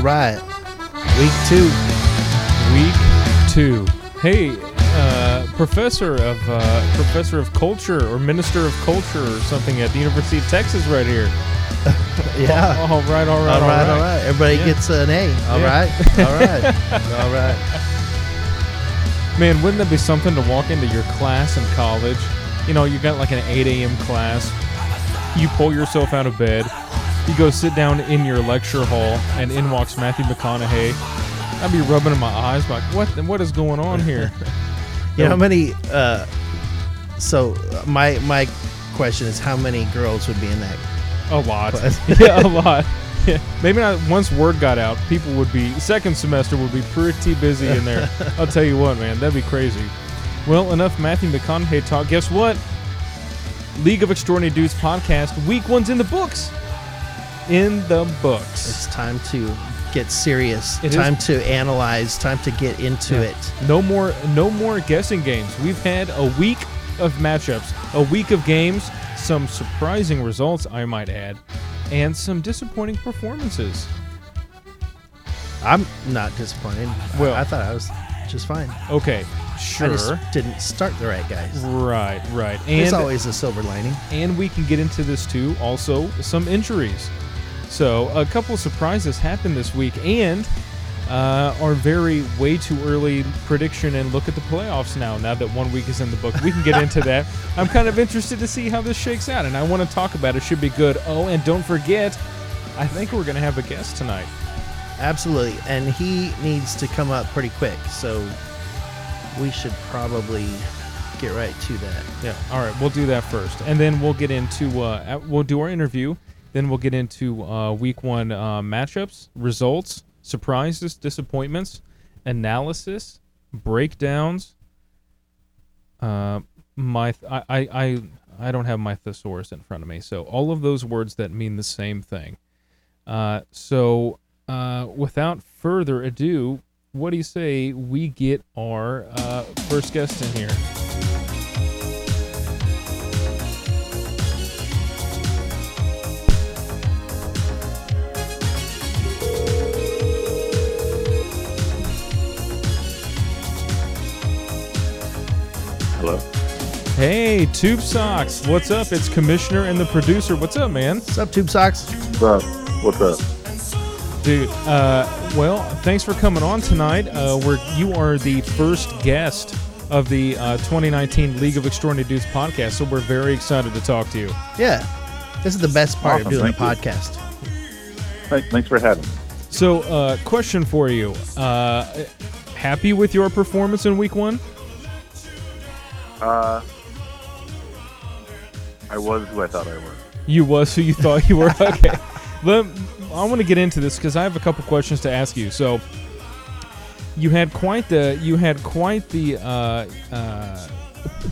All right, all right, all right. Week two. Week two. Hey, uh, professor of uh, professor of culture or minister of culture or something at the University of Texas, right here. Yeah. All right, all right, all right, all right. Everybody Yeah. gets an A. All Yeah. right, all right, all right. Man, wouldn't that be something to walk into your class in college? You know, you got like an 8 a.m. class. You pull yourself out of bed. You go sit down in your lecture hall, and in walks Matthew McConaughey. I'd be rubbing in my eyes like, what? What is going on here? You know how many? Uh, so my my question is, how many girls would be in that? A lot. yeah, a lot. Yeah. Maybe not once word got out, people would be second semester would be pretty busy in there. I'll tell you what, man, that'd be crazy. Well, enough Matthew McConaughey talk. Guess what? League of Extraordinary Dudes podcast. Week one's in the books. In the books. It's time to get serious. It time to analyze. Time to get into Yeah. it. No more no more guessing games. We've had a week of matchups, a week of games, some surprising results, I might add, and some disappointing performances. I'm not disappointed. Well- I, I thought I was just fine. Okay, sure, I just didn't start the right guys. Right, right. There's And always a silver lining. and we can get into this too. Also, some injuries. So a couple of surprises happened this week, and uh, our very way too early prediction and look at the playoffs now. Now that one week is in the book, we can get into that. I'm kind of interested to see how this shakes out, and I want to talk about it. Should be good. Oh, and don't forget, I think we're going to have a guest tonight. Absolutely. And he needs to come up pretty quick. So we should probably get right to that. Yeah. All right. We'll do that first, and then we'll get into uh, we'll do our interview. Then we'll get into uh, week one uh, matchups, results, surprises, disappointments, analysis, breakdowns. Uh, my th- I, I I don't have my thesaurus in front of me, so all of those words that mean the same thing. Uh, so uh, without further ado, what do you say we get our uh, first guest in here? Hello. Hey, Tube Socks. What's up? It's Commissioner and the producer. What's up, man? What's up, Tube Socks? What's up? What's up? Dude, uh, well, thanks for coming on tonight. Uh, we're, you are the first guest of the uh, 2019 League of Extraordinary Dudes podcast, so we're very excited to talk to you. Yeah. This is the best part Awesome, of doing a thank podcast. Thanks, thanks for having me. So, uh, question for you. Uh, happy with your performance in week one? Uh, I was who I thought I was. You was who you thought you were. Okay. Let, I want to get into this because I have a couple questions to ask you. So, you had quite the you had quite the uh, uh,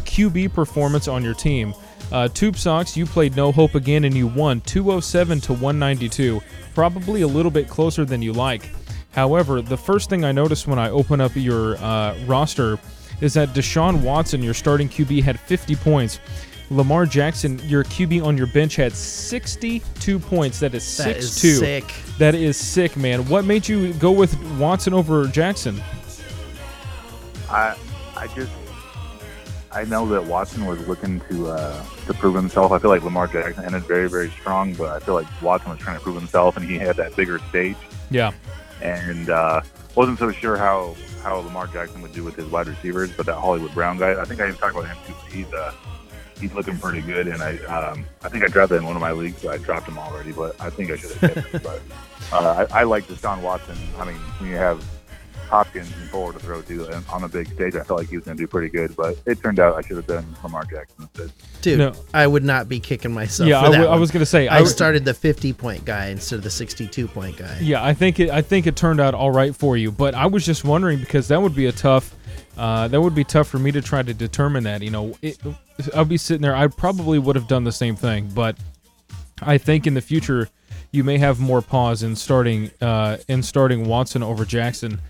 QB performance on your team. Uh, Tube Socks, you played No Hope again and you won 207 to 192. Probably a little bit closer than you like. However, the first thing I noticed when I open up your uh, roster is that Deshaun Watson, your starting QB, had 50 points. Lamar Jackson, your QB on your bench, had 62 points. That is That is 2. sick. That is sick, man. What made you go with Watson over Jackson? I I just I know that Watson was looking to uh, to prove himself. I feel like Lamar Jackson ended very very strong, but I feel like Watson was trying to prove himself, and he had that bigger stage. Yeah. And uh, wasn't so sure how how Lamar Jackson would do with his wide receivers, but that Hollywood Brown guy, I think I even talked about him too. He's uh, he's looking pretty good, and I um, I think I drafted in one of my leagues, but I dropped him already. But I think I should have kept him. But uh, I, I like Deshaun Watson. I mean, when you have Hopkins and Fuller to throw to and on a big stage, I felt like he was going to do pretty good. But it turned out I should have done Lamar Jackson instead. Dude, No. I would not be kicking myself. yeah, for I that w- I was gonna say I w- started the 50 point guy instead of the 62 point guy. Yeah, I think it. I think it turned out all right for you. But I was just wondering because that would be a tough. Uh, that would be tough for me to try to determine that. You know, it, I'd be sitting there. I probably would have done the same thing, but I think in the future you may have more pause in starting uh, in starting Watson over Jackson.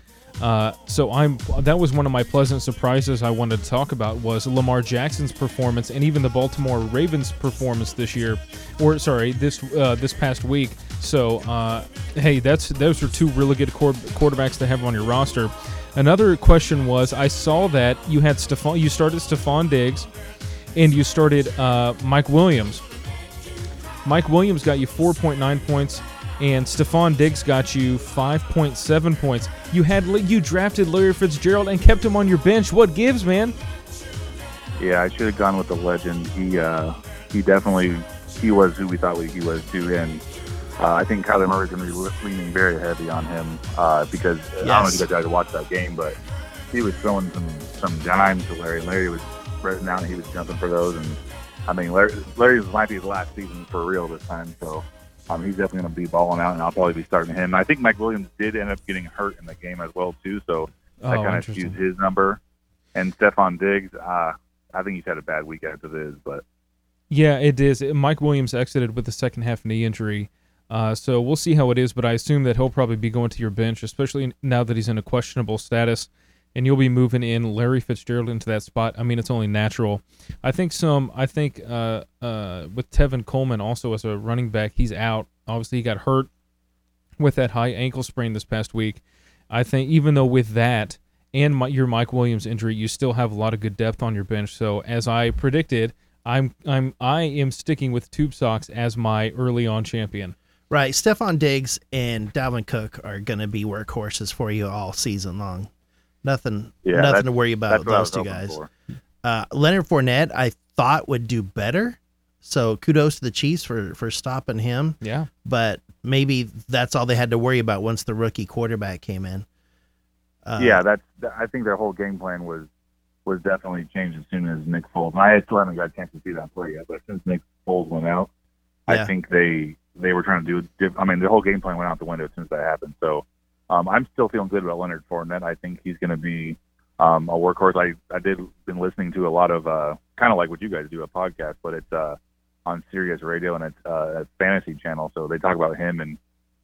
Uh, so I'm that was one of my pleasant surprises I wanted to talk about was Lamar Jackson's performance and even the Baltimore Ravens performance this year, or sorry this uh, this past week. So uh, hey, that's those are two really good quarterbacks to have on your roster. Another question was I saw that you had Stefon you started Stefon Diggs and you started uh, Mike Williams. Mike Williams got you 4.9 points and Stefon Diggs got you 5.7 points. You had you drafted Larry Fitzgerald and kept him on your bench. What gives, man? Yeah, I should have gone with the legend. He uh, he definitely he was who we thought he was too, and uh, I think Kyler Murray's going to be leaning very heavy on him uh, because yes. I don't know if you guys to watch that game, but he was throwing some some dimes to Larry. Larry was spreading out, and he was jumping for those, and I mean, Larry, Larry's might be his last season for real this time, so um, he's definitely going to be balling out, and I'll probably be starting him. I think Mike Williams did end up getting hurt in the game as well too, so that oh, kind of skews his number. And Stefon Diggs, uh, I think he's had a bad week after this, but yeah, it is. Mike Williams exited with a second half knee injury, uh, so we'll see how it is. But I assume that he'll probably be going to your bench, especially now that he's in a questionable status and you'll be moving in Larry Fitzgerald into that spot. I mean, it's only natural. I think some. I think uh, uh, with Tevin Coleman also as a running back, he's out. Obviously, he got hurt with that high ankle sprain this past week. I think even though with that and my, your Mike Williams injury, you still have a lot of good depth on your bench. So as I predicted, I'm I'm I am sticking with Tube Socks as my early on champion. Right, Stefon Diggs and Dalvin Cook are going to be workhorses for you all season long. Nothing, yeah, nothing to worry about those two guys. Uh, Leonard Fournette, I thought would do better. So kudos to the Chiefs for for stopping him. Yeah, but maybe that's all they had to worry about once the rookie quarterback came in. Uh, yeah, that's. I think their whole game plan was was definitely changed as soon as Nick Foles. I still haven't got a chance to see that play yet, but since Nick Foles went out, yeah. I think they they were trying to do. I mean, the whole game plan went out the window as soon as that happened. So um, I'm still feeling good about Leonard Fournette. I think he's going to be um, a workhorse. I I did been listening to a lot of uh, kind of like what you guys do a podcast, but it's uh, on Sirius Radio and it's uh, a fantasy channel. So they talk about him and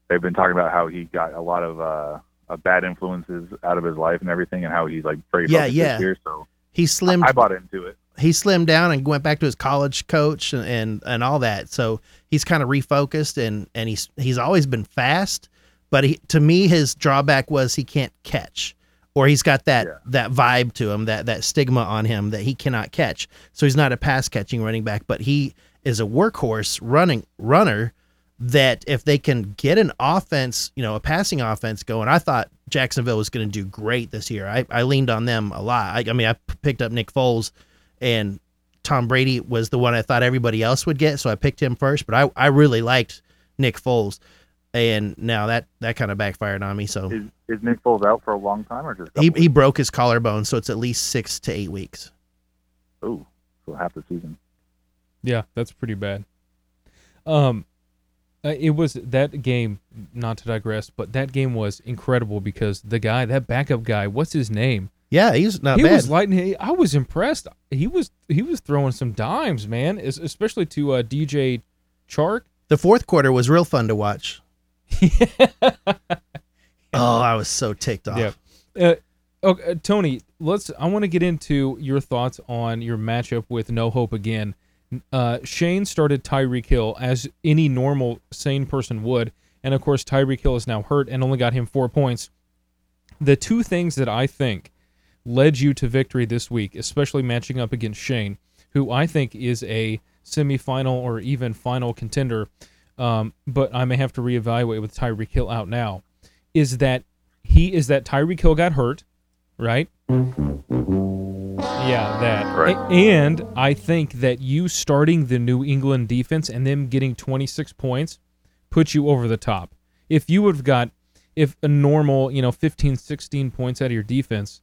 they've been talking about how he got a lot of uh, uh, bad influences out of his life and everything, and how he's like very yeah yeah. Here, so he slimmed. I, I bought into it. He slimmed down and went back to his college coach and and, and all that. So he's kind of refocused and and he's he's always been fast but he, to me, his drawback was he can't catch, or he's got that yeah. that vibe to him, that that stigma on him that he cannot catch. So he's not a pass catching running back, but he is a workhorse running runner. That if they can get an offense, you know, a passing offense going, I thought Jacksonville was going to do great this year. I, I leaned on them a lot. I, I mean, I picked up Nick Foles, and Tom Brady was the one I thought everybody else would get, so I picked him first. But I, I really liked Nick Foles and now that that kind of backfired on me. So is, is Nick Foles out for a long time or just he he broke his collarbone, so it's at least six to eight weeks. Oh, so half the season. Yeah, that's pretty bad. Um, uh, it was that game. Not to digress, but that game was incredible because the guy, that backup guy, what's his name? Yeah, he's not bad. he bad. was lighting. I was impressed. He was he was throwing some dimes, man, especially to uh, DJ Chark. The fourth quarter was real fun to watch. oh, I was so ticked off. Yeah. Uh, okay, Tony, let's. I want to get into your thoughts on your matchup with No Hope again. Uh, Shane started Tyreek Hill as any normal sane person would, and of course Tyreek Hill is now hurt and only got him four points. The two things that I think led you to victory this week, especially matching up against Shane, who I think is a semifinal or even final contender um, but I may have to reevaluate with Tyreek Hill out now, is that he is that Tyreek Hill got hurt, right? Yeah, that. Right. And I think that you starting the New England defense and them getting 26 points puts you over the top. If you would have got if a normal, you know, 15, 16 points out of your defense,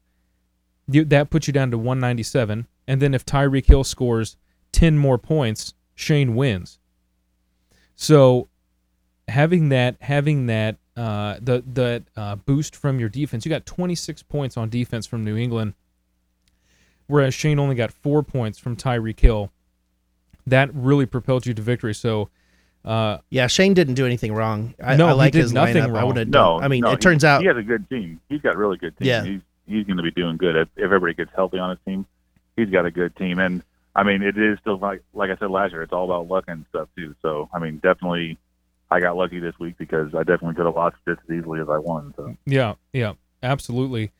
you, that puts you down to 197. And then if Tyreek Hill scores 10 more points, Shane wins. So having that having that uh, the the uh, boost from your defense, you got 26 points on defense from New England, whereas Shane only got four points from Tyreek Hill. That really propelled you to victory. So Uh, Yeah, Shane didn't do anything wrong. I, No, I he like did his nothing lineup. I wrong. would have No. I mean, no, it turns he, out he has a good team. He's got a really good team. Yeah. He's he's going to be doing good if, if everybody gets healthy on his team. He's got a good team, and I mean, it is still like like I said last year. It's all about luck and stuff too. So I mean, definitely, I got lucky this week because I definitely could have lost just as easily as I won. So yeah, yeah, absolutely.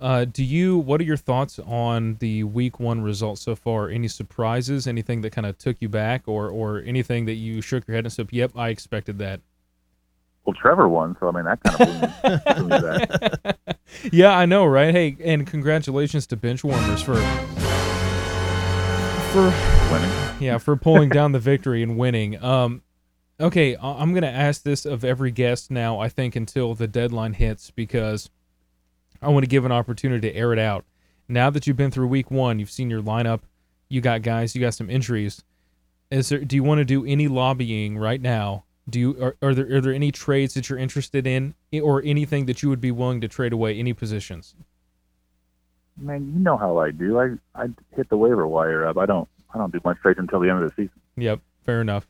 Uh, do you? What are your thoughts on the week one results so far? Any surprises? Anything that kind of took you back, or or anything that you shook your head and said, "Yep, I expected that." well, Trevor won, so I mean that kind of blew me, blew me back. yeah, I know, right? Hey, and congratulations to Benchwarmers for for winning. yeah for pulling down the victory and winning. Um, okay, I'm gonna ask this of every guest now. I think until the deadline hits because I want to give an opportunity to air it out. Now that you've been through week one, you've seen your lineup, you got guys, you got some injuries. Is there? Do you want to do any lobbying right now? Do you are, are there are there any trades that you're interested in, or anything that you would be willing to trade away? Any positions? Man, you know how I do. I I hit the waiver wire up. I don't I don't do much trades until the end of the season. Yep, fair enough.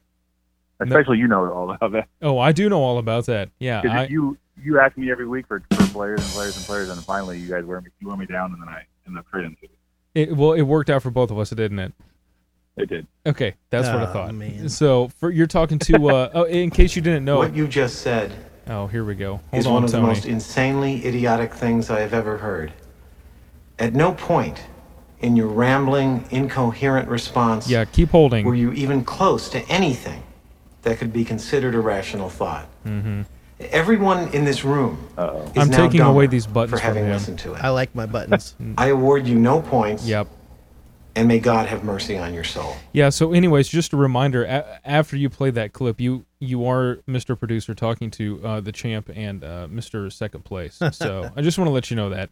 No- Especially you know all about that. Oh, I do know all about that. Yeah, Because I, you you ask me every week for, for players and players and players, and finally you guys wear me you wear me down, and then I end up trading. it, well, it worked out for both of us, didn't it? It did. Okay, that's what I Oh, thought. man. So, for you're talking to uh, oh, in case you didn't know. What you just said Oh, here we go. Hold is on, one of the most insanely idiotic things I have ever heard. At no point in your rambling, incoherent response Yeah, keep holding. were you even close to anything that could be considered a rational thought. Mm-hmm. Everyone in this room Uh-oh. is I'm now taking away these buttons for from having him. listened to it. I like my buttons. I award you no points, Yep. and may God have mercy on your soul. Yeah. So, anyways, just a reminder: a- after you play that clip, you you are Mr. Producer talking to uh, the champ and uh, Mr. Second Place. So, I just want to let you know that.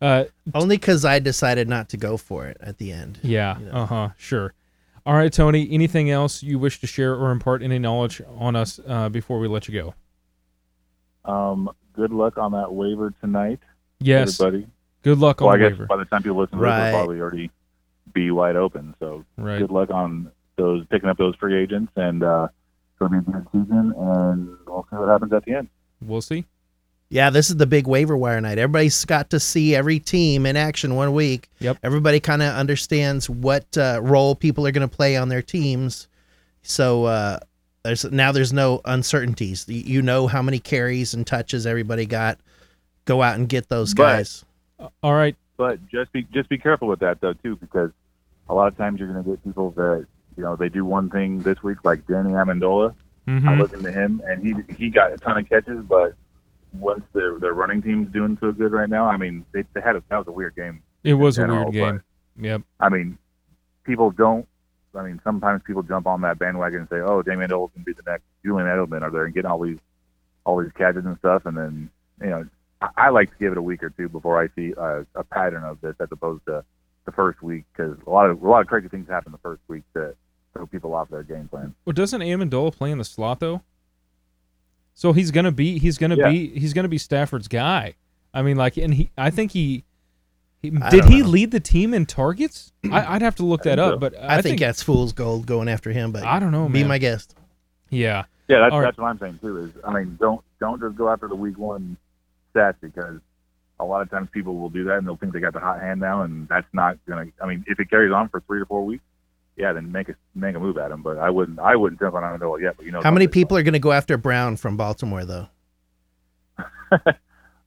Uh, Only because I decided not to go for it at the end. yeah. You know. Uh huh. Sure. All right, Tony. Anything else you wish to share or impart any knowledge on us uh, before we let you go? Um, good luck on that waiver tonight, Yes. everybody. Good luck Well, on I the guess waiver. by the time people listen to this, Right. it'll probably already be wide open. So Right. good luck on those picking up those free agents, and uh, it'll be a good season, and we'll see what happens at the end. We'll see. Yeah, this is the big waiver wire night. Everybody's got to see every team in action one week. Yep. Everybody kind of understands what uh, role people are going to play on their teams. So uh, there's now there's no uncertainties. You, you know how many carries and touches everybody got. Go out and get those But- guys. All right. But just be just be careful with that though too, because a lot of times you're going to get people that you know they do one thing this week, like Danny Amendola. Mhm. I listened to him, and he he got a ton of catches, but once their their running team's doing so good right now, I mean, they, they had a, that was a weird game. It was a weird game. Yep. I mean, people don't. I mean, sometimes people jump on that bandwagon and say, "Oh, Damian Amendola can be the next Julian Edelman," or they're getting all these all these catches and stuff, and then you know, I, I like to give it a week or two before I see uh, a pattern of this, as opposed to the first week, because a lot of a lot of crazy things happen the first week that throw people off their game plan. Well, doesn't Amendola play in the slot though? So he's gonna be he's gonna Yeah. be he's gonna be Stafford's guy. I mean, like, and he I think he. he I did he know. lead the team in targets? I, I'd have to look that up, so. but I, I, think, that's fool's gold going after him. But I don't know, Be man. my guest. yeah, Yeah, that's All right. that's what I'm saying too. Is I mean, don't don't just go after the week one stats because a lot of times people will do that and they'll think they got the hot hand now, and that's not gonna. I mean, if it carries on for three to four weeks, yeah, then make a make a move at him. But I wouldn't I wouldn't jump on Amendola yet. But you know, How many people are going to go after Brown from Baltimore though?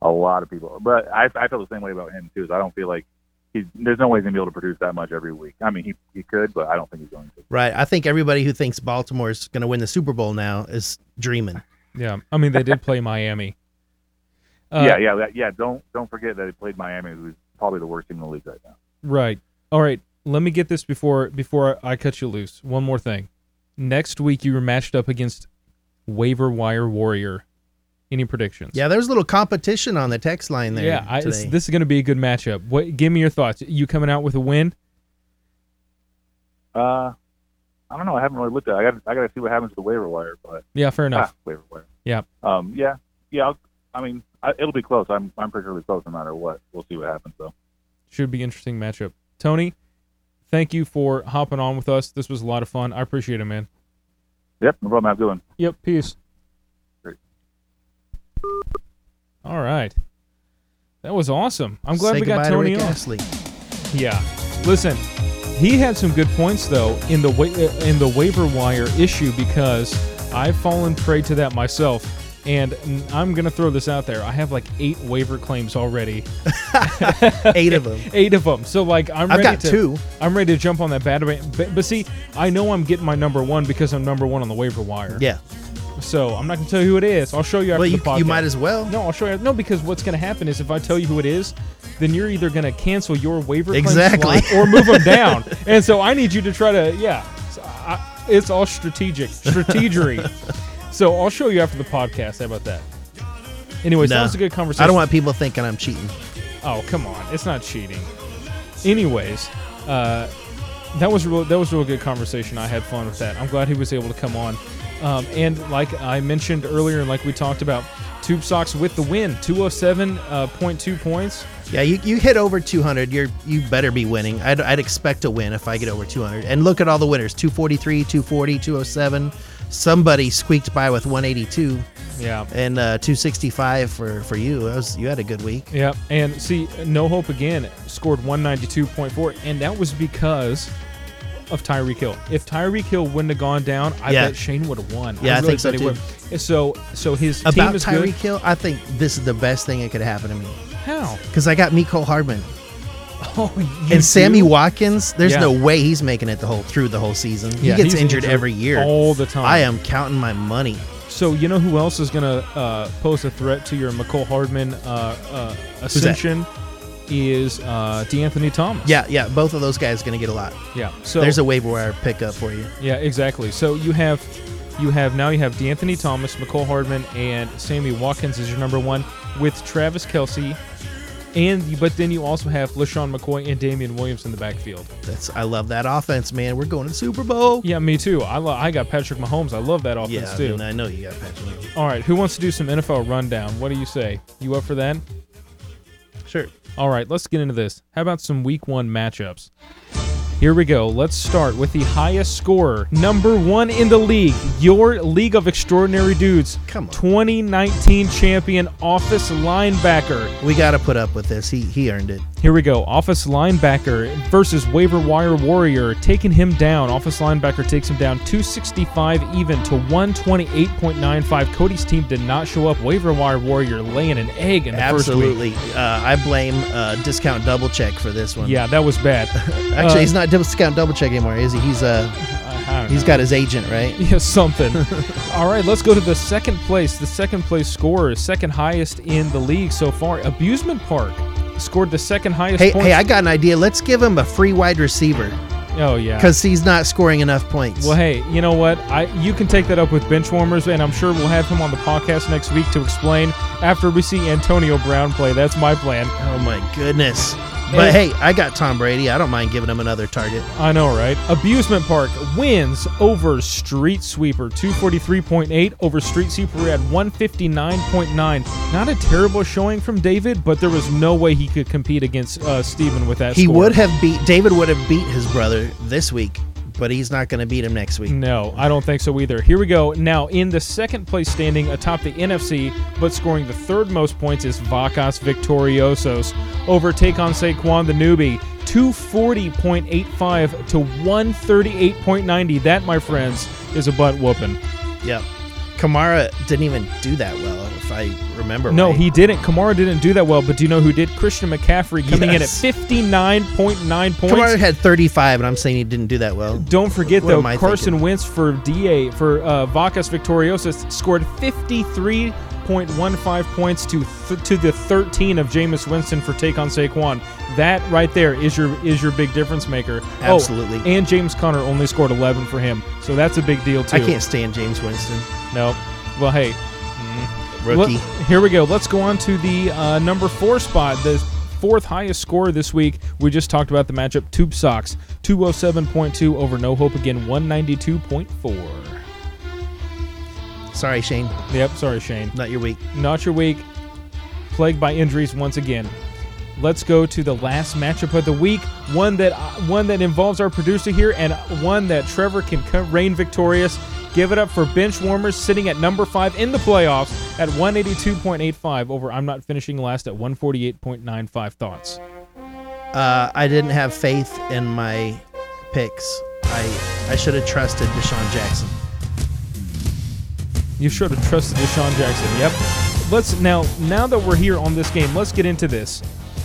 A lot of people, but I I feel the same way about him too. Is I don't feel like he's there's no way he's gonna be able to produce that much every week. I mean, he he could, but I don't think he's going to. Right. I think everybody who thinks Baltimore's going to win the Super Bowl now is dreaming. yeah. I mean, they did play Miami. Uh, yeah, yeah, yeah. Don't don't forget that he played Miami, who's probably the worst team in the league right now. Right. All right. Let me get this before before I cut you loose. One more thing. Next week you were matched up against Waiver Wire Warrior. Any predictions? Yeah, there's a little competition on the text line there. Yeah, I, this, today. this is going to be a good matchup. What? Give me your thoughts. You coming out with a win? Uh, I don't know. I haven't really looked at. it. I got I got to see what happens to the waiver wire, but Yeah, fair enough. ah, waiver wire. Yeah. Um. Yeah. Yeah. I'll, I mean, I, it'll be close. I'm I'm pretty sure it'll be close no matter what. We'll see what happens though. Should be interesting matchup. Tony, thank you for hopping on with us. This was a lot of fun. I appreciate it, man. Yep, no problem. Have a good one. Yep. Peace. Great. All right. That was awesome. I'm glad Say we got goodbye to Tony on. Astley. Yeah. Listen, he had some good points though in the wa- uh, in the waiver wire issue because I've fallen prey to that myself. And I'm gonna throw this out there. I have like eight waiver claims already, Eight of them. eight of them. So like I'm I've ready got to, two. I'm ready to jump on that bandwagon. But, but see, I know I'm getting my number one because I'm number one on the waiver wire. Yeah. So I'm not gonna tell you who it is. I'll show you after Well, you, the podcast. you might as well. No, I'll show you. No, because what's going to happen is if I tell you who it is, then you're either going to cancel your waiver claim Exactly. or move them down. And so I need you to try to, yeah. So I, it's all strategic, strategery. so I'll show you after the podcast. How about that? Anyways, that No. was a good conversation. I don't want people thinking I'm cheating. Oh, come on. It's not cheating. Anyways, uh, that was real, that was a real good conversation. I had fun with that. I'm glad he was able to come on. Um, and like I mentioned earlier, and like we talked about, Tube Socks with the win, 207.2 points. Yeah, you, you hit over 200. You're you better be winning. I'd, I'd expect to win if I get over 200. And look at all the winners: 243, 240, 207. Somebody squeaked by with 182 Yeah. and uh, 265 for for you. That was you had a good week. Yeah. And see, No Hope again scored 192.4, and that was because of Tyreek Hill. If Tyreek Hill wouldn't have gone down, I Yeah. bet Shane would have won. Yeah, I really think so he too. So, so his team About is Tyreek. Hill, I think this is the best thing that could happen to me How? because I got Mecole Hardman Oh, and Sammy do? Watkins. There's Yeah. no way he's making it the whole through the whole season. Yeah, he gets he's injured, every year. all the time. I am counting my money. So you know who else is going to uh, pose a threat to your Mecole Hardman uh, uh, ascension is uh, De'Anthony Thomas. Yeah, yeah, both of those guys going to get a lot. yeah. So There's a waiver wire pickup for you. yeah, exactly. So you have you have now you have De'Anthony Thomas, Mecole Hardman, and Sammy Watkins is your number one with Travis Kelce, and but then you also have LeSean McCoy and Damien Williams in the backfield. That's I love that offense, man. We're going to the Super Bowl. Yeah, me too. I lo- I got Patrick Mahomes. I love that offense Yeah, I, too. mean, I know you got Patrick. Mahomes. All right, who wants to do some NFL rundown? What do you say? You up for that? Sure. All right, let's get into this. How about some week one matchups? Here we go. Let's start with the highest scorer, number one in the league, your League of Extraordinary Dudes. Come on. 2019 champion office linebacker. We got to put up with this. He he earned it. Here we go. Office linebacker versus waiver wire warrior. Taking him down. Office linebacker takes him down 265 even to 128.95. Cody's team did not show up. Waiver wire warrior laying an egg in the first week. Absolutely. Uh, I blame uh, discount double check for this one. Yeah, that was bad. Actually, Uh, he's not discount double check anymore, is he? He's uh I don't he's know. got his agent, right? Yeah, something. All right, let's go to the second place. The second place scorer, second highest in the league so far. Abusement Park scored the second highest Hey, points. hey, I got an idea. Let's give him a free wide receiver oh yeah. because he's not scoring enough points. Well, hey, you know what? I you can take that up with Benchwarmers, and I'm sure we'll have him on the podcast next week to explain after we see Antonio Brown play. That's my plan. oh my goodness. But Hey. I got Tom Brady. I don't mind giving him another target. I know, right? Abusement Park wins over Street Sweeper, 243.8 over Street Sweeper at 159.9. Not a terrible showing from David, but there was no way he could compete against uh, Steven with that He score. would have beat David would have beat his brother this week, but he's not going to beat him next week. No, I don't think so either. Here we go. Now, in the second place standing atop the NFC, but scoring the third most points is Vacas Victoriosos over Take on Saquon the newbie. 240.85 to 138.90. That, my friends, is a butt whooping. Yep. Kamara didn't even do that well, if I remember No, right. he didn't. Kamara didn't do that well, but do you know who did? Christian McCaffrey coming Yes. in at 59.9 points. Kamara had 35, and I'm saying he didn't do that well. Don't forget What though, Carson thinking? Wentz for DA for uh, Vacas Victoriosos scored 53.15 points to th- to the 13 of Jameis Winston for take on Saquon. That right there is your is your big difference maker. Oh, Absolutely. and James Conner only scored 11 for him, so that's a big deal too. I can't stand James Winston. No. Well, hey, Rookie. let- here we go. Let's go on to the uh, number four spot. The fourth highest score this week. We just talked about the matchup. Tube Socks, 207.2 over No Hope again, 192.4. Sorry, Shane. Yep, sorry, Shane. Not your week. Not your week. Plagued by injuries once again. Let's go to the last matchup of the week. One that one that involves our producer here, and one that Trevor can reign victorious. Give it up for bench warmers sitting at number five in the playoffs at 182.85 over I'm not finishing last at 148.95 thoughts. Uh, I didn't have faith in my picks. I I should have trusted DeSean Jackson. You should have trusted DeSean Jackson. Yep. Let's now now that we're here on this game, let's get into this.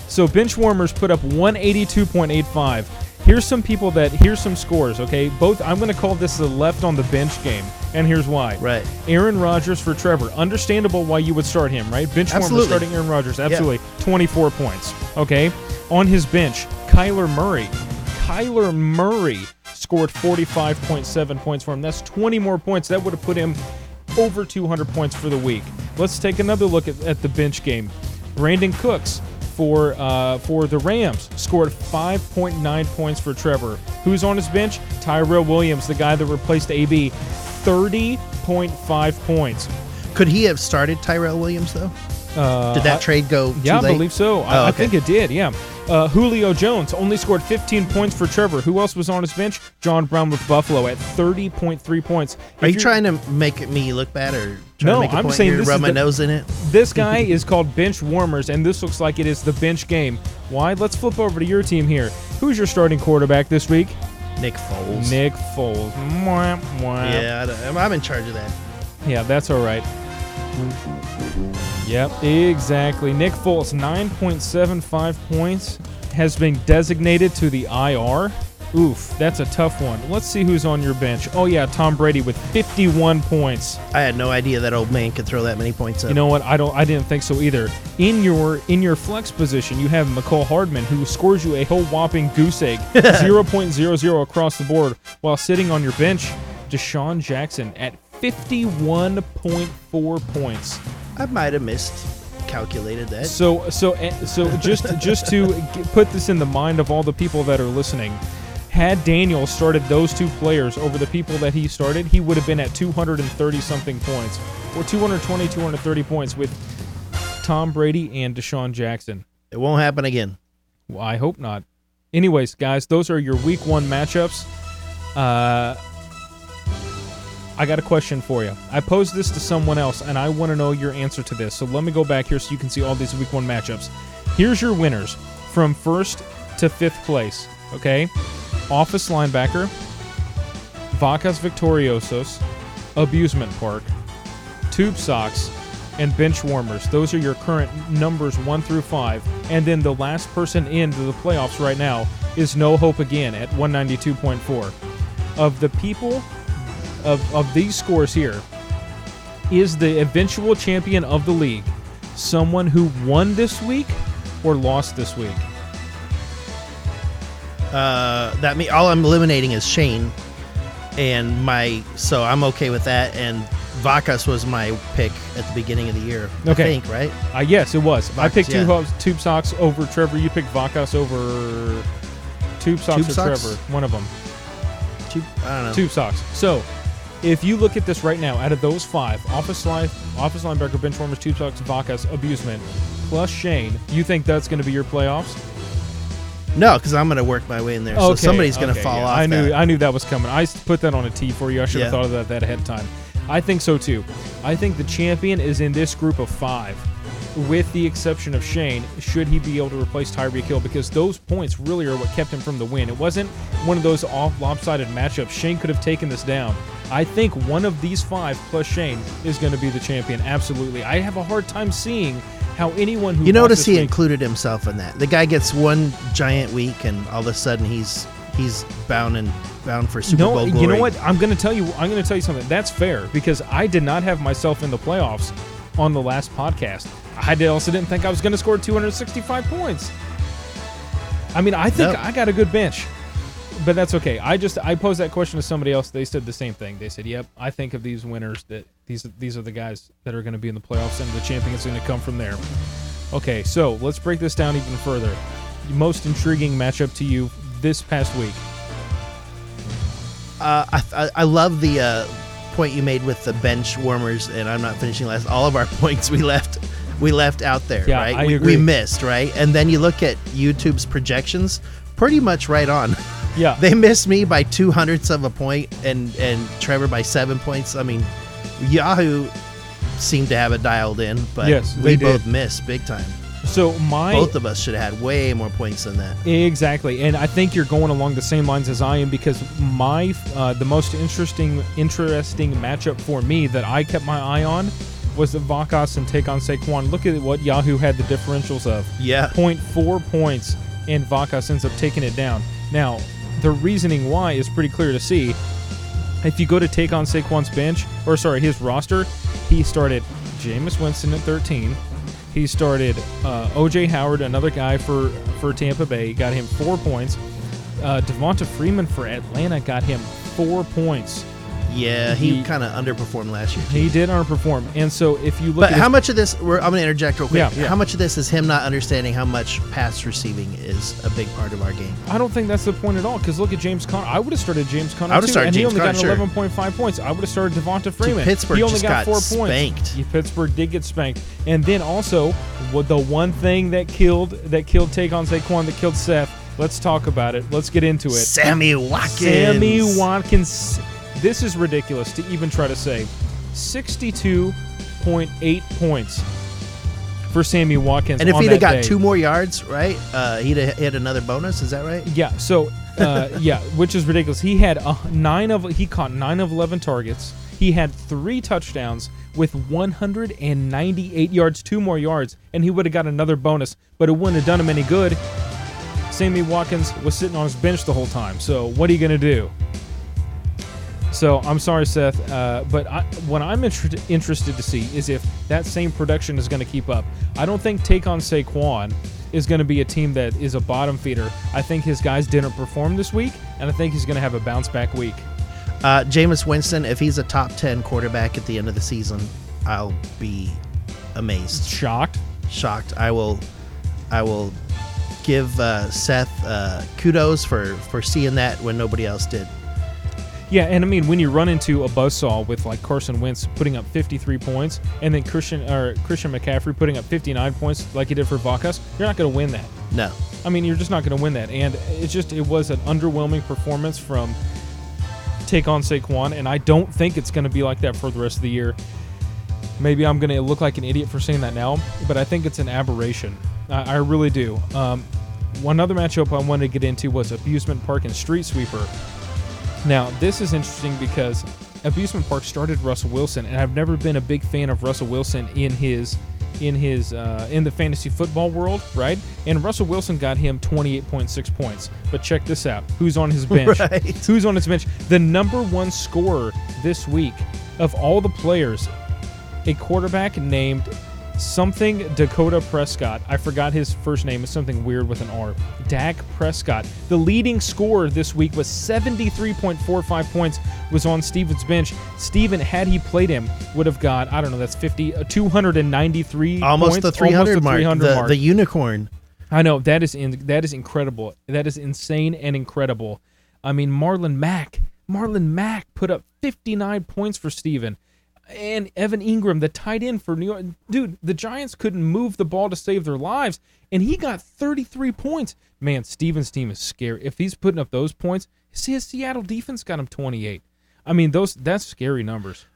So bench warmers put up 182.85. Here's some people that here's some scores, okay? Both I'm going to call this the left on the bench game, and here's why. Right. Aaron Rodgers for Trevor. Understandable why you would start him, right? Bench warmer Absolutely. starting Aaron Rodgers. Absolutely. 24 points. Okay. On his bench, Kyler Murray. Kyler Murray scored 45.7 points for him. That's 20 more points. That would have put him over 200 points for the week. Let's take another look at, at the bench game. Brandin Cooks for uh, for the Rams scored 5.9 points for Trevor. Who's on his bench? Tyrell Williams, the guy that replaced AB, 30.5 points. Could he have started Tyrell Williams though? Uh, Did that I- trade go? Yeah, I believe so. I, Oh, I okay. think it did. Yeah. Uh, Julio Jones only scored 15 points for Trevor. Who else was on his bench? John Brown with Buffalo at 30.3 points. Are If you you're- trying to make me look bad or trying No, to make a I'm saying this rub my the- nose in it? This guy is called bench warmers, and this looks like it is the bench game. Why? Let's flip over to your team here. Who's your starting quarterback this week? Nick Foles. Nick Foles. Mwah, mwah. Yeah, I I'm in charge of that. Yeah, that's all right. Yep, exactly. Nick Foles, 9.75 points, has been designated to the IR. Oof, that's a tough one. Let's see who's on your bench. Oh, yeah, Tom Brady with 51 points. I had no idea that old man could throw that many points up. You know what? I don't. I didn't think so either. In your in your flex position, you have Mecole Hardman, who scores you a whole whopping goose egg, 0.00 across the board, while sitting on your bench, DeSean Jackson at 51.4 points. I might have missed calculated that. So so eh, so just just to put this in the mind of all the people that are listening, had Daniel started those two players over the people that he started, he would have been at 230 something points or 220 230 points with Tom Brady and DeSean Jackson. It won't happen again. Well, I hope not. Anyways, guys, those are your week 1 matchups. Uh I got a question for you. I posed this to someone else, and I want to know your answer to this. So let me go back here so you can see all these week one matchups. Here's your winners from first to fifth place. Okay, office linebacker, Vacas Victoriosos, Abusement Park, Tube Socks, and Bench Warmers. Those are your current numbers one through five. And then the last person into the playoffs right now is No Hope Again at 192.4. Of the people of, of these scores here, is the eventual champion of the league someone who won this week or lost this week? Uh, that me all I'm eliminating is Shane, and my so I'm okay with that. And Vacas was my pick at the beginning of the year. Okay. I think right. Uh, yes, it was. I picked two yeah. hubs, Tube Socks over Trevor. You picked Vacas over Tube Socks Tube or Socks? Trevor. One of them. Two, I don't know. Tube Socks. So, if you look at this right now, out of those five, office life, office linebacker, bench warmers, Tube Socks, Vacas, abusement, plus Shane, you think that's going to be your playoffs? No, because I'm gonna work my way in there. So somebody's gonna okay, fall yeah. off. I knew that. I knew that was coming. I s- put that on a T for you. I should have Yeah. thought of that, that ahead of time. I think so too. I think the champion is in this group of five, with the exception of Shane. Should he be able to replace Tyreek Hill? Because those points really are what kept him from the win. It wasn't one of those off lopsided matchups. Shane could have taken this down. I think one of these five plus Shane is going to be the champion. Absolutely. I have a hard time seeing how anyone who You notice he included himself in that. The guy gets one giant week, and all of a sudden he's he's bound and bound for Super no, Bowl you know what? I'm going to tell you. I'm going to tell you something. That's fair because I did not have myself in the playoffs on the last podcast. I did- also didn't think I was going to score 265 points. I mean, I think No. I got a good bench, but that's okay. I just I posed that question to somebody else. They said the same thing. They said, "Yep, I think of these winners that these these are the guys that are going to be in the playoffs, and the champion is going to come from there." Okay, so let's break this down even further. Most intriguing matchup to you this past week. Uh, I, I I love the uh, point you made with the bench warmers, and I'm not finishing last. All of our points we left we left out there, Yeah, right? I we, agree. we missed, right? And then you look at Yahoo's projections, pretty much right on. Yeah. They missed me by two hundredths of a point, and and Trevor by seven points. I mean, Yahoo seemed to have it dialed in, but Yes, we they both did. missed big time. So my Both of us should have had way more points than that. Exactly, and I think you're going along the same lines as I am because my uh, the most interesting interesting matchup for me that I kept my eye on was the Vacas and take on Saquon. Look at what Yahoo had the differentials of Yeah. 0.4 points, and Vacas ends up taking it down. Now, the reasoning why is pretty clear to see. If you go to take on Saquon's bench, or sorry, his roster, he started Jameis Winston at 13. He started uh, OJ Howard, another guy for for Tampa Bay, got him four points. Uh, Devonta Freeman for Atlanta got him four points. Yeah, he, He- kind of underperformed last year. He did underperform, and so if you look But at how his- much of this? We're, I'm going to interject real quick. Yeah, yeah. How much of this is him not understanding how much pass receiving is a big part of our game? I don't think that's the point at all. Because look at James Conner. I would have started James Conner I would've too, started and James he only Conner, got sure. 11.5 points. I would have started Devonta Freeman. Pittsburgh he only just got, got four spanked. points. Yeah, Pittsburgh did get spanked, and then also what the one thing that killed that killed Take on Saquon that killed Seth. Let's talk about it. Let's get into it. Sammy Watkins. Sammy Watkins. This is ridiculous to even try to say. 62.8 points for Sammy Watkins. And if he'd have got day. two more yards, right? Uh, he'd have hit another bonus. Is that right? Yeah. So, uh, yeah, which is ridiculous. He had uh, nine of he caught nine of eleven targets. He had three touchdowns with 198 yards, two more yards, and he would have got another bonus, but it wouldn't have done him any good. Sammy Watkins was sitting on his bench the whole time. So, what are you going to do? So I'm sorry, Seth, uh, but I, what I'm inter- interested to see is if that same production is going to keep up. I don't think Take on Saquon is going to be a team that is a bottom feeder. I think his guys didn't perform this week, and I think he's going to have a bounce back week. Uh, Jameis Winston, if he's a top 10 quarterback at the end of the season, I'll be amazed. Shocked. Shocked. I will I will give uh, Seth uh, kudos for, for seeing that when nobody else did. Yeah, and I mean when you run into a buzzsaw with like Carson Wentz putting up 53 points, and then Christian or Christian McCaffrey putting up 59 points like he did for Vacas, you're not going to win that. No. I mean, you're just not going to win that. And it's just, it was an underwhelming performance from Take on Saquon, and I don't think it's going to be like that for the rest of the year. Maybe I'm going to look like an idiot for saying that now, but I think it's an aberration. I, I really do. Um, one other matchup I wanted to get into was Abusement Park and Street Sweeper. Now, this is interesting because Abusement Park started Russell Wilson, and I've never been a big fan of Russell Wilson in his in his uh, in the fantasy football world, right? And Russell Wilson got him 28.6 points. But check this out: who's on his bench? Right. Who's on his bench? The number one scorer this week of all the players, a quarterback named something Dakota Prescott. I forgot his first name. It's something weird with an R. Dak Prescott. The leading scorer this week was 73.45 points. Was on Steven's bench. Steven, had he played him, would have got I don't know. That's 50, uh, 293. Almost points, the 300 almost the mark. 300 the, mark. the unicorn. I know that is in, that is incredible. That is insane and incredible. I mean, Marlon Mack, Marlon Mack put up 59 points for Steven. And Evan Engram, the tight end for New York, dude, the Giants couldn't move the ball to save their lives, and he got 33 points. Man, Steven's team is scary. If he's putting up those points, see his Seattle defense got him 28. I mean, those that's scary numbers.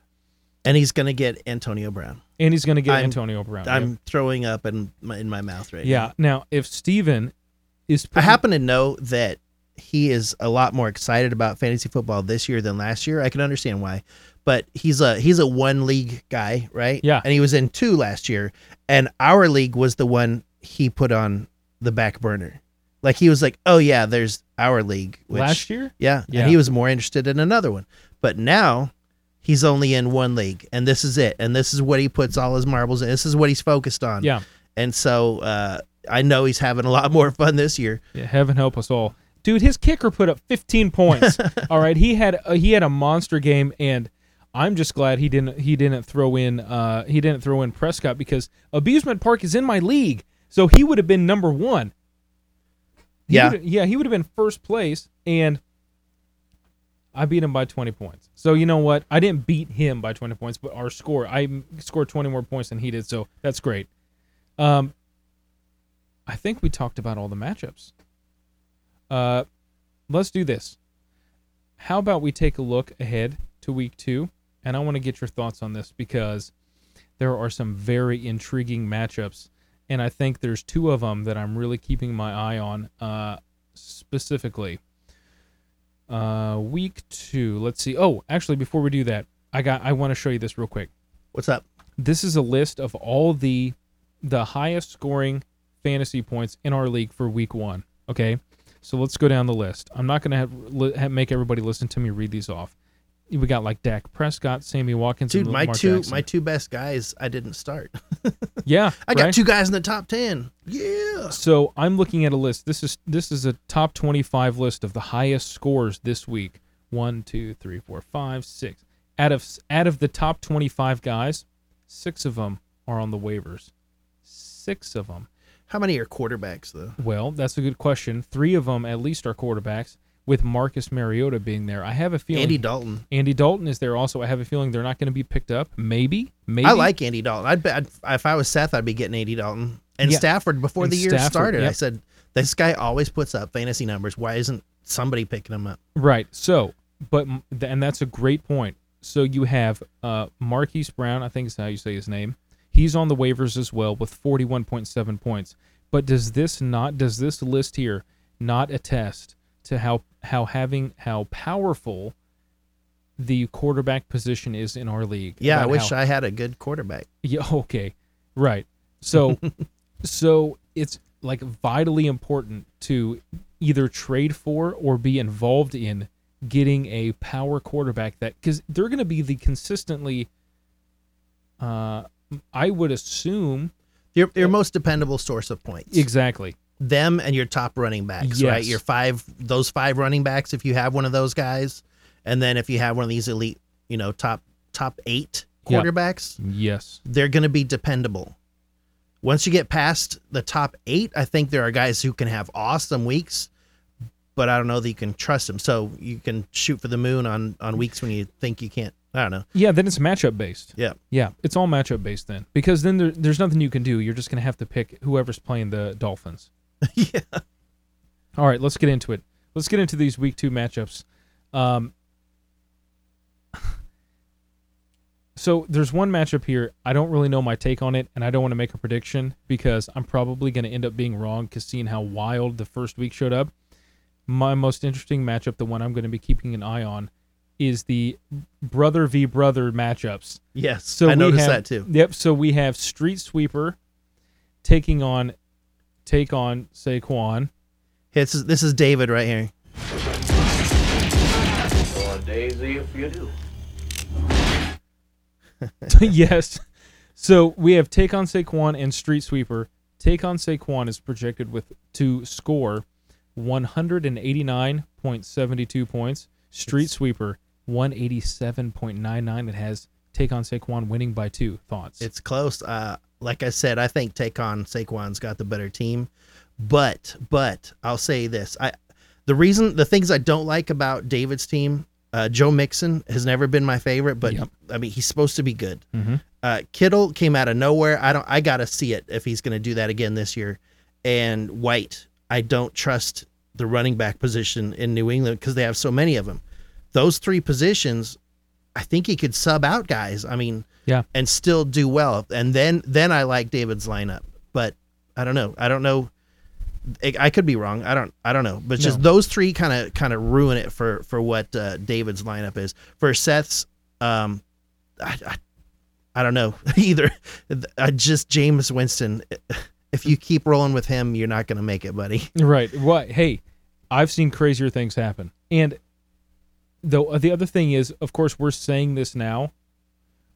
And he's going to get Antonio Brown. And he's going to get I'm- Antonio Brown. I'm throwing up in my, in my mouth right yeah. now. Now, if Steven is I happen to know that he is a lot more excited about fantasy football this year than last year. I can understand why, but he's a he's a one league guy, right? Yeah. and he was in two last year, and our league was the one he put on the back burner. Like he was like, oh yeah, there's our league. Which, last year. yeah, Yeah. and he was more interested in another one. But now he's only in one league, and this is it, and this is what he puts all his marbles in. This is what he's focused on. Yeah. and so uh, I know he's having a lot more fun this year. Yeah, heaven help us all, dude. His kicker put up 15 points. all right, he had a, he had a monster game, and I'm just glad he didn't he didn't throw in uh he didn't throw in Prescott because Abusement Park is in my league, so he would have been number one. He Yeah. yeah, he would have been first place, and I beat him by 20 points. So you know what? I didn't beat him by 20 points, but our score, I scored 20 more points than he did, so that's great. Um, I think we talked about all the matchups. Uh, let's do this. How about we take a look ahead to week two? And I want to get your thoughts on this because there are some very intriguing matchups. And I think there's two of them that I'm really keeping my eye on uh, specifically. Uh, week two. Let's see. Oh, actually, before we do that, I got. I want to show you this real quick. What's up? This is a list of all the the highest scoring fantasy points in our league for week one. Okay, so let's go down the list. I'm not gonna have, li- have make everybody listen to me read these off. We got like Dak Prescott, Sammy Watkins, Dude, and my Lamar two Jackson. my two best guys I didn't start. yeah, I got right? two guys in the top ten. Yeah. So I'm looking at a list. This is this is a top 25 list of the highest scores this week. One, two, three, four, five, six. Out of out of the top 25 guys, six of them are on the waivers. Six of them. How many are quarterbacks though? Well, that's a good question. Three of them at least are quarterbacks, with Marcus Mariota being there. I have a feeling Andy Dalton. Andy Dalton is there also. I have a feeling they're not going to be picked up. Maybe, maybe. I like Andy Dalton. I'd, bet if I was Seth, I'd be getting Andy Dalton and Yeah. Stafford before And the year Stafford, started. I said this guy always puts up fantasy numbers. Why isn't somebody picking him up? Right. So, but and that's a great point. So you have uh, Marquise Brown, I think is how you say his name. He's on the waivers as well with 41.7 points. But does this not does this list here not attest to how how having how powerful the quarterback position is in our league? Yeah, I wish how- I had a good quarterback. yeah, okay. Right. So so it's like vitally important to either trade for or be involved in getting a power quarterback that cuz they're going to be the consistently uh I would assume Your your most dependable source of points. exactly. Them and your top running backs, right? Your five those five running backs if you have one of those guys, and then if you have one of these elite, you know, top top eight quarterbacks, Yes. they're going to be dependable. Once you get past the top eight, I think there are guys who can have awesome weeks, but I don't know that you can trust them. So you can shoot for the moon on on weeks when you think you can't. I don't know. Yeah, then it's matchup based. Yeah. Yeah, it's all matchup based then because then there, there's nothing you can do. You're just going to have to pick whoever's playing the Dolphins. yeah. All right, let's get into it. Let's get into these week two matchups. Um, so there's one matchup here. I don't really know my take on it, and I don't want to make a prediction because I'm probably going to end up being wrong because seeing how wild the first week showed up. My most interesting matchup, the one I'm going to be keeping an eye on, is the brother v brother matchups. Yes. So I noticed have- that too. Yep. So we have Street Sweeper taking on take on Saquon. This is this is David right here. Or Daisy if you do. yes. So we have Take on Saquon and Street Sweeper. Take on Saquon is projected with to score 189.72 points. Street Sweeper 187.99. It has Take on Saquon winning by two. Thoughts? It's close. Uh, like I said, I think take on Saquon's got the better team, but but I'll say this: I the reason the things I don't like about David's team, uh, Joe Mixon has never been my favorite, but Yep. I mean he's supposed to be good. Mhm. Uh, Kittle came out of nowhere. I don't. I gotta see it if he's going to do that again this year. And White, I don't trust the running back position in New England because they have so many of them. Those three positions, I think he could sub out guys. I mean, Yeah. and still do well. And then then I like David's lineup, but I don't know. I don't know. I could be wrong. I don't. I don't know. But just those three kind of kind of ruin it for for what uh, David's lineup is. For Seth's, um, I, I, I don't know either. I just Jameis Winston. If you keep rolling with him, you're not going to make it, buddy. Right. What? Hey, I've seen crazier things happen. And the the other thing is, of course, we're saying this now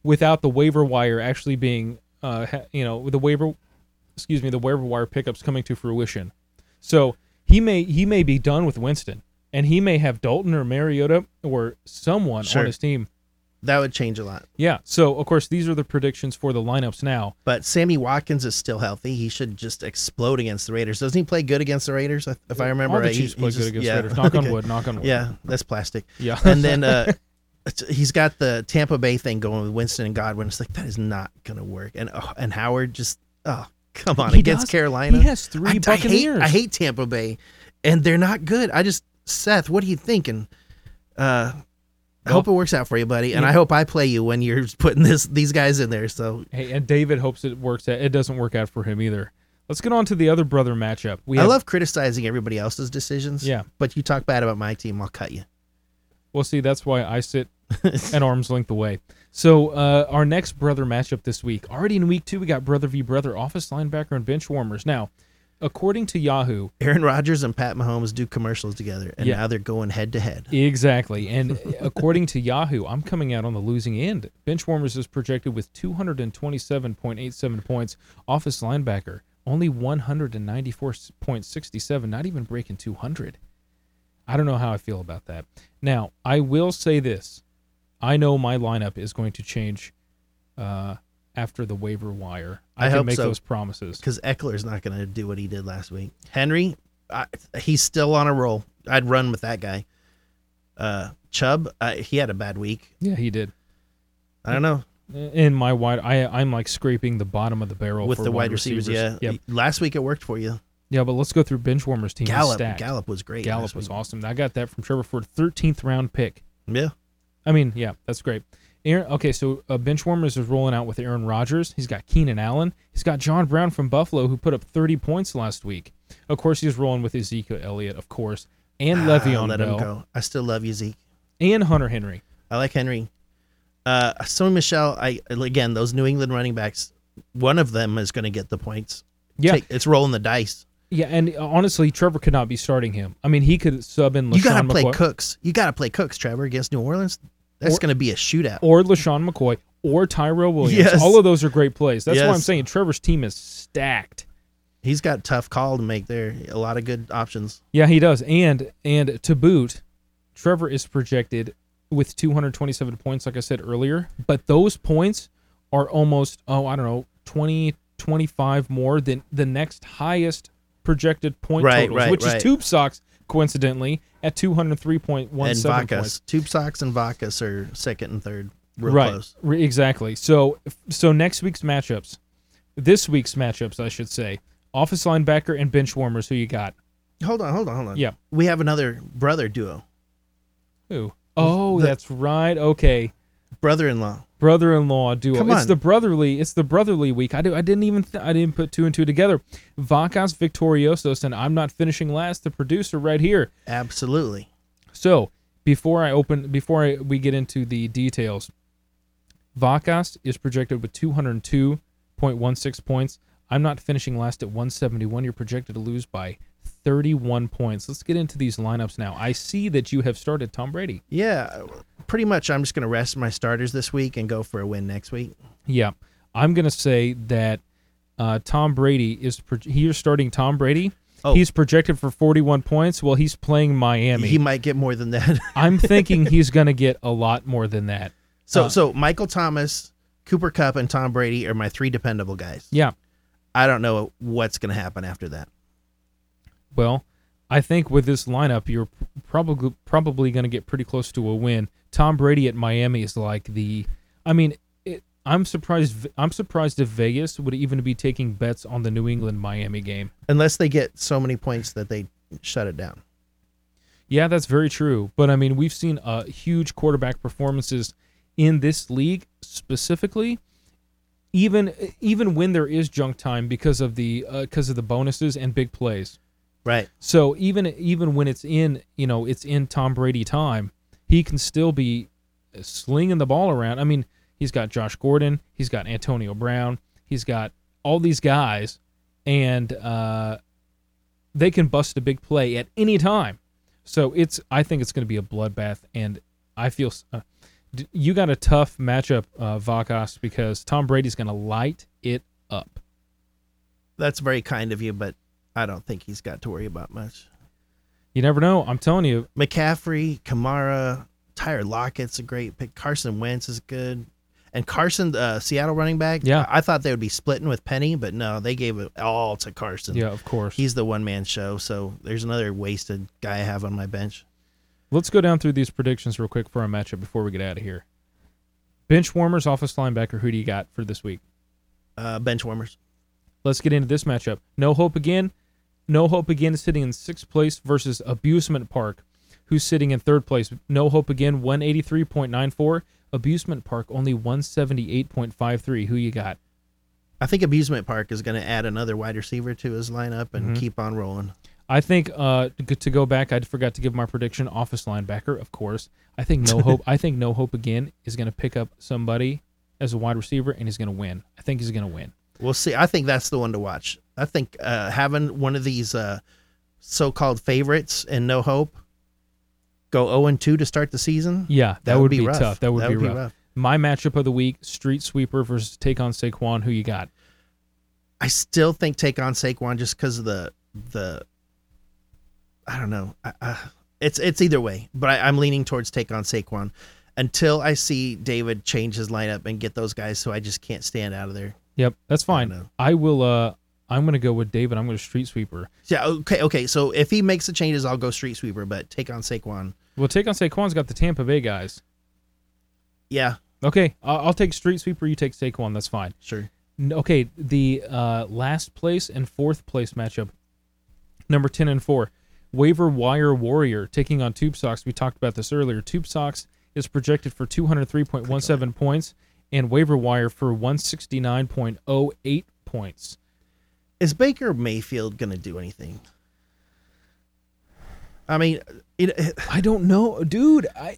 without the waiver wire actually being, uh, you know, the waiver, excuse me, the waiver wire pickups coming to fruition. So he may he may be done with Winston, and he may have Dalton or Mariota or someone Sure. on his team. That would change a lot. Yeah. So of course, these are the predictions for the lineups now. But Sammy Watkins is still healthy. He should just explode against the Raiders. Doesn't he play good against the Raiders? If I remember All the right, Chiefs he play just- good against yeah. Raiders. Knock on wood. Knock on wood. Yeah, that's plastic. Yeah. and then uh, he's got the Tampa Bay thing going with Winston and Godwin. It's like that is not gonna work. And oh, and Howard just oh come on He against does. Carolina. He has three I, I hate Buccaneers. I hate Tampa Bay, and they're not good. I just Seth, what are you thinking? Uh, I Well- hope it works out for you, buddy, and Yeah. I hope I play you when you're putting this these guys in there. So Hey, and David hopes it works. Out. It doesn't work out for him either. Let's get on to the other brother matchup. We I have, love criticizing everybody else's decisions. Yeah. but you talk bad about my team, I'll cut you. Well, see, that's why I sit an arm's length away. So, uh, our next brother matchup this week, already in week two, we got brother v brother, office linebacker and bench warmers. Now, according to Yahoo, Aaron Rodgers and Pat Mahomes do commercials together, and Yeah. now they're going head to head. exactly, and according to Yahoo, I'm coming out on the losing end. Bench warmers is projected with 227.87 points. Office linebacker only 194.67, not even breaking 200. I don't know how I feel about that. Now, I will say this. I know my lineup is going to change uh, after the waiver wire. I, I can hope make so. those promises. because Ekeler's not going to do what he did last week. Henry, I, he's still on a roll. I'd run with that guy. Uh, Chubb, uh, he had a bad week. Yeah, he did. I don't know In my wide, I I'm like scraping the bottom of the barrel with for the wide receivers. Yeah, Yep. last week it worked for you. Yeah, but let's go through bench warmers team. Gallup, stacked. Gallup was great. Gallup was week. awesome. I got that from Trevor Ford, 13th round pick. Yeah, I mean, yeah, that's great. Aaron, okay, so uh, bench warmers is rolling out with Aaron Rodgers. He's got Keenan Allen. He's got John Brown from Buffalo, who put up 30 points last week. Of course, he's rolling with Ezekiel Elliott, of course, and Ah, Le'Veon let Bell, him go. I still love you, Zeke. and Hunter Henry. I like Henry. Uh, Sony Michel. I again those New England running backs. One of them is going to get the points. Yeah, Take- it's rolling the dice. yeah, and uh, honestly, Trevor could not be starting him. I mean, he could sub in LeSean you got to play McCoy, Cooks. You got to play Cooks, Trevor, against New Orleans. That's going to be a shootout. or LeSean McCoy or Tyrell Williams. Yes. All of those are great plays. That's why I'm saying Trevor's team is stacked. He's got a tough call to make there. A lot of good options. Yeah, he does. And and to boot, Trevor is projected with 227 points, like I said earlier. But those points are almost oh I don't know 20 25 more than the next highest projected point Right, totals, right, which right. is Tube Socks coincidentally at 203.17 and points. Vacas, Tube Socks and Vacas are second and third, real right, close. re- exactly. So so next week's matchups, this week's matchups, I should say, office linebacker and bench warmers. Who you got? Hold on, hold on, hold on. Yeah. we have another brother duo, Who? Oh, The- that's right. Okay. Brother-in-law. brother-in-law duo. It's the brotherly. It's the brotherly week. I do. I didn't even. Th- I didn't put two and two together. Vacas Victoriosos and I'm not finishing last. The producer right here. Absolutely. So before I open, before I, we get into the details, Vacas is projected with 202.16 points. I'm not finishing last at 171. You're projected to lose by 31 points. Let's get into these lineups now. I see that you have started Tom Brady. Yeah, pretty much. I'm just going to rest my starters this week and go for a win next week. Yeah, I'm gonna say that uh, Tom Brady is pro- he's starting Tom Brady. Oh. He's projected for 41 points. Well, he's playing Miami. He might get more than that. I'm thinking he's gonna get a lot more than that. so, Uh, so Michael Thomas, Cooper Kupp, and Tom Brady are my three dependable guys. Yeah. I don't know what's going to happen after that. Well, I think with this lineup, you're probably probably gonna get pretty close to a win. Tom Brady at Miami is like the. I mean, it, I'm surprised. I'm surprised if Vegas would even be taking bets on the New England Miami game. Unless they get so many points that they shut it down. Yeah, that's very true. But I mean, we've seen uh, huge quarterback performances in this league specifically. Even even when there is junk time because of the because of the bonuses and big plays. Right. So even even when it's in you know it's in Tom Brady time, he can still be slinging the ball around. I mean, he's got Josh Gordon, he's got Antonio Brown, he's got all these guys, and uh, they can bust a big play at any time. So it's I think it's going to be a bloodbath, and I feel uh, you got a tough matchup, uh, Vacas, because Tom Brady's going to light it up. That's very kind of you, but I don't think he's got to worry about much. You never know. I'm telling you, McCaffrey, Kamara, Tyler Lockett's a great pick. Carson Wentz is good. And Carson, uh, Seattle running back, Yeah. I thought they would be splitting with Penny, but no, they gave it all to Carson. yeah, of course. He's the one man show, so there's another wasted guy I have on my bench. Let's go down through these predictions real quick for our matchup before we get out of here. Bench warmers, office linebacker. Who do you got for this week? Uh, bench warmers. Let's get into this matchup. No hope again. No hope again sitting in sixth place versus Abusement Park. who's sitting in third place. No Hope again, 183.94. Abusement Park, only 178.53. Who you got? I think Abusement Park is going to add another wide receiver to his lineup and Mhm. keep on rolling. I think uh, to to go back, I forgot to give my prediction. Office linebacker, of course. I think No Hope. I think No Hope again is going to pick up somebody as a wide receiver, and he's going to win. I think he's going to win. We'll see. I think that's the one to watch. I think uh, having one of these uh, so-called favorites and no hope go 0 and 2 to start the season. Yeah, that, would, be, rough. tough. That would, be, rough. rough. My matchup of the week: Street Sweeper versus Take on Saquon. Who you got? I still think take on Saquon just because of the the. I don't know. I, I, it's it's either way, but I, I'm leaning towards take on Saquon until I see David change his lineup and get those guys so I just can't stand out of there. Yep, that's fine. know. I will. uh I'm going to go with David. I'm going to Street Sweeper. Yeah. Okay. Okay. So if he makes the changes, I'll go street sweeper. But take on Saquon. Well, Take on Saquon's got the Tampa Bay guys. Yeah. Okay, I'll, I'll take Street Sweeper. You take Saquon. That's fine. Sure. Okay, the uh, last place and fourth place matchup, number 10 and 4. Waiver Wire Warrior taking on Tube Socks. We talked about this earlier. Tube Socks is projected for 203.17 points and Waiver Wire for 169.08 points. Is Baker Mayfield gonna do anything? I mean, it, I don't know, dude. I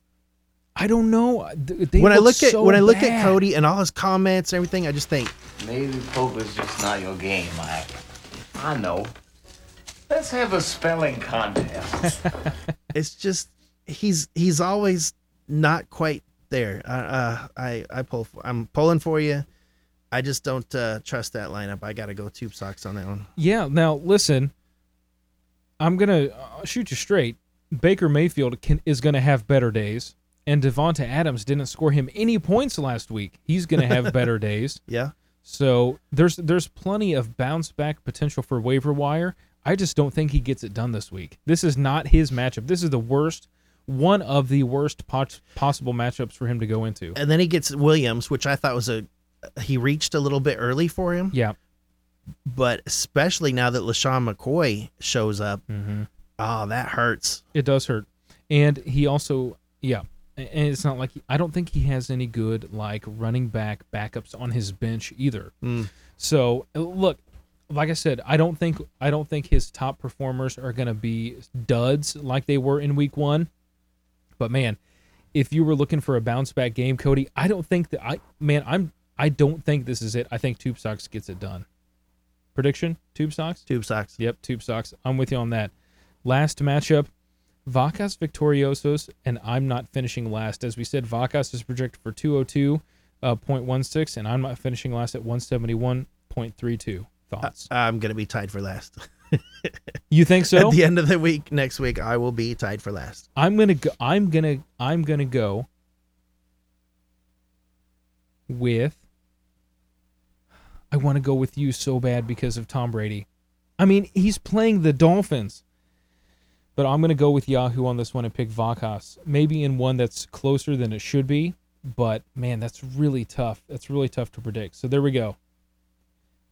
I don't know. They when I look at so when I look at. Cody and all his comments and everything, I just think Maybe poker's just not your game, Mike. I know. Let's have a spelling contest. it's just he's he's always not quite there. Uh, uh, I I pull for, I'm pulling for you. I just don't uh, trust that lineup. I got to go tube socks on that one. Yeah. Now listen, I'm gonna shoot you straight. Baker Mayfield can, is gonna have better days, and Davante Adams didn't score him any points last week. He's gonna have better days. Yeah. So there's there's plenty of bounce back potential for waiver wire. I just don't think he gets it done this week. This is not his matchup. This is the worst, one of the worst pos- possible matchups for him to go into. And then he gets Williams, which I thought was a he reached a little bit early for him. Yeah. But especially now that LeSean McCoy shows up, Mm-hmm. oh, that hurts. It does hurt, and he also yeah, and it's not like I don't think he has any good like running back backups on his bench either. Mm. So uh, look, like I said, I don't think I don't think his top performers are gonna be duds like they were in week one. But man, if you were looking for a bounce back game, Cody, I don't think that I man I'm I don't think this is it. I think Tube Socks gets it done. Prediction: Tube Socks. Tube socks. Yep, Tube Socks. I'm with you on that. Last matchup, Vacas Victoriosos, and I'm not finishing last. As we said, Vacas is projected for 202.16, uh, and I'm not finishing last at 171.32. Thoughts? I'm gonna be tied for last. you think so? At the end of the week, next week, I will be tied for last. I'm gonna go. I'm gonna. I'm gonna go with. I want to go with you so bad because of Tom Brady. I mean, he's playing the Dolphins. But I'm going to go with Yahoo on this one and pick Vacas. Maybe in one that's closer than it should be. But man, that's really tough. That's really tough to predict. So there we go.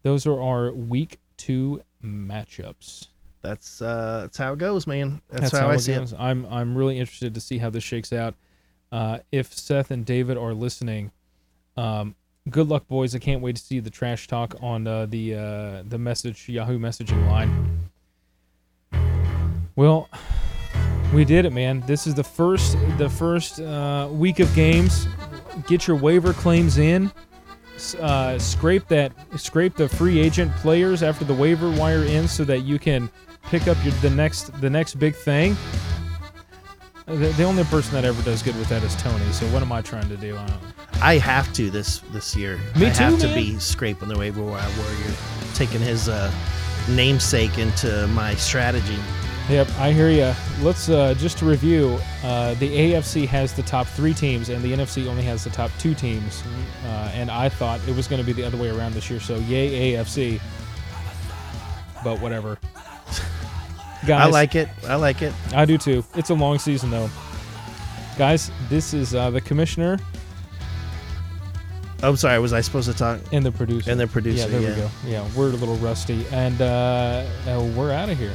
Those are our week two matchups. That's uh, that's how it goes, man. That's, how, I it see goes. I'm I'm really interested to see how this shakes out. Uh, if Seth and David are listening, um, good luck, boys. I can't wait to see the trash talk on uh, the uh, the message Yahoo messaging line. Well, we did it, man. This is the first the first uh, week of games. Get your waiver claims in. Uh, scrape that scrape the free agent players after the waiver wire ends so that you can pick up your the next the next big thing. Uh, The, the only person that ever does good with that is Tony. So what am I trying to do? I. I have to this this year. Me I have too, to be scraping the waiver wire warrior, taking his uh, namesake into my strategy. Yep, I hear you. Let's uh, just to review. Uh, the AFC has the top three teams, and the NFC only has the top two teams. Uh, and I thought it was going to be the other way around this year. So yay AFC. But whatever. Guys, I like it. I like it. I do too. It's a long season though. Guys, this is uh, the commissioner I'm sorry. Was I supposed to talk? and the producer. And the producer, Yeah, there yeah. we go. Yeah, we're a little rusty, and uh, uh, we're out of here.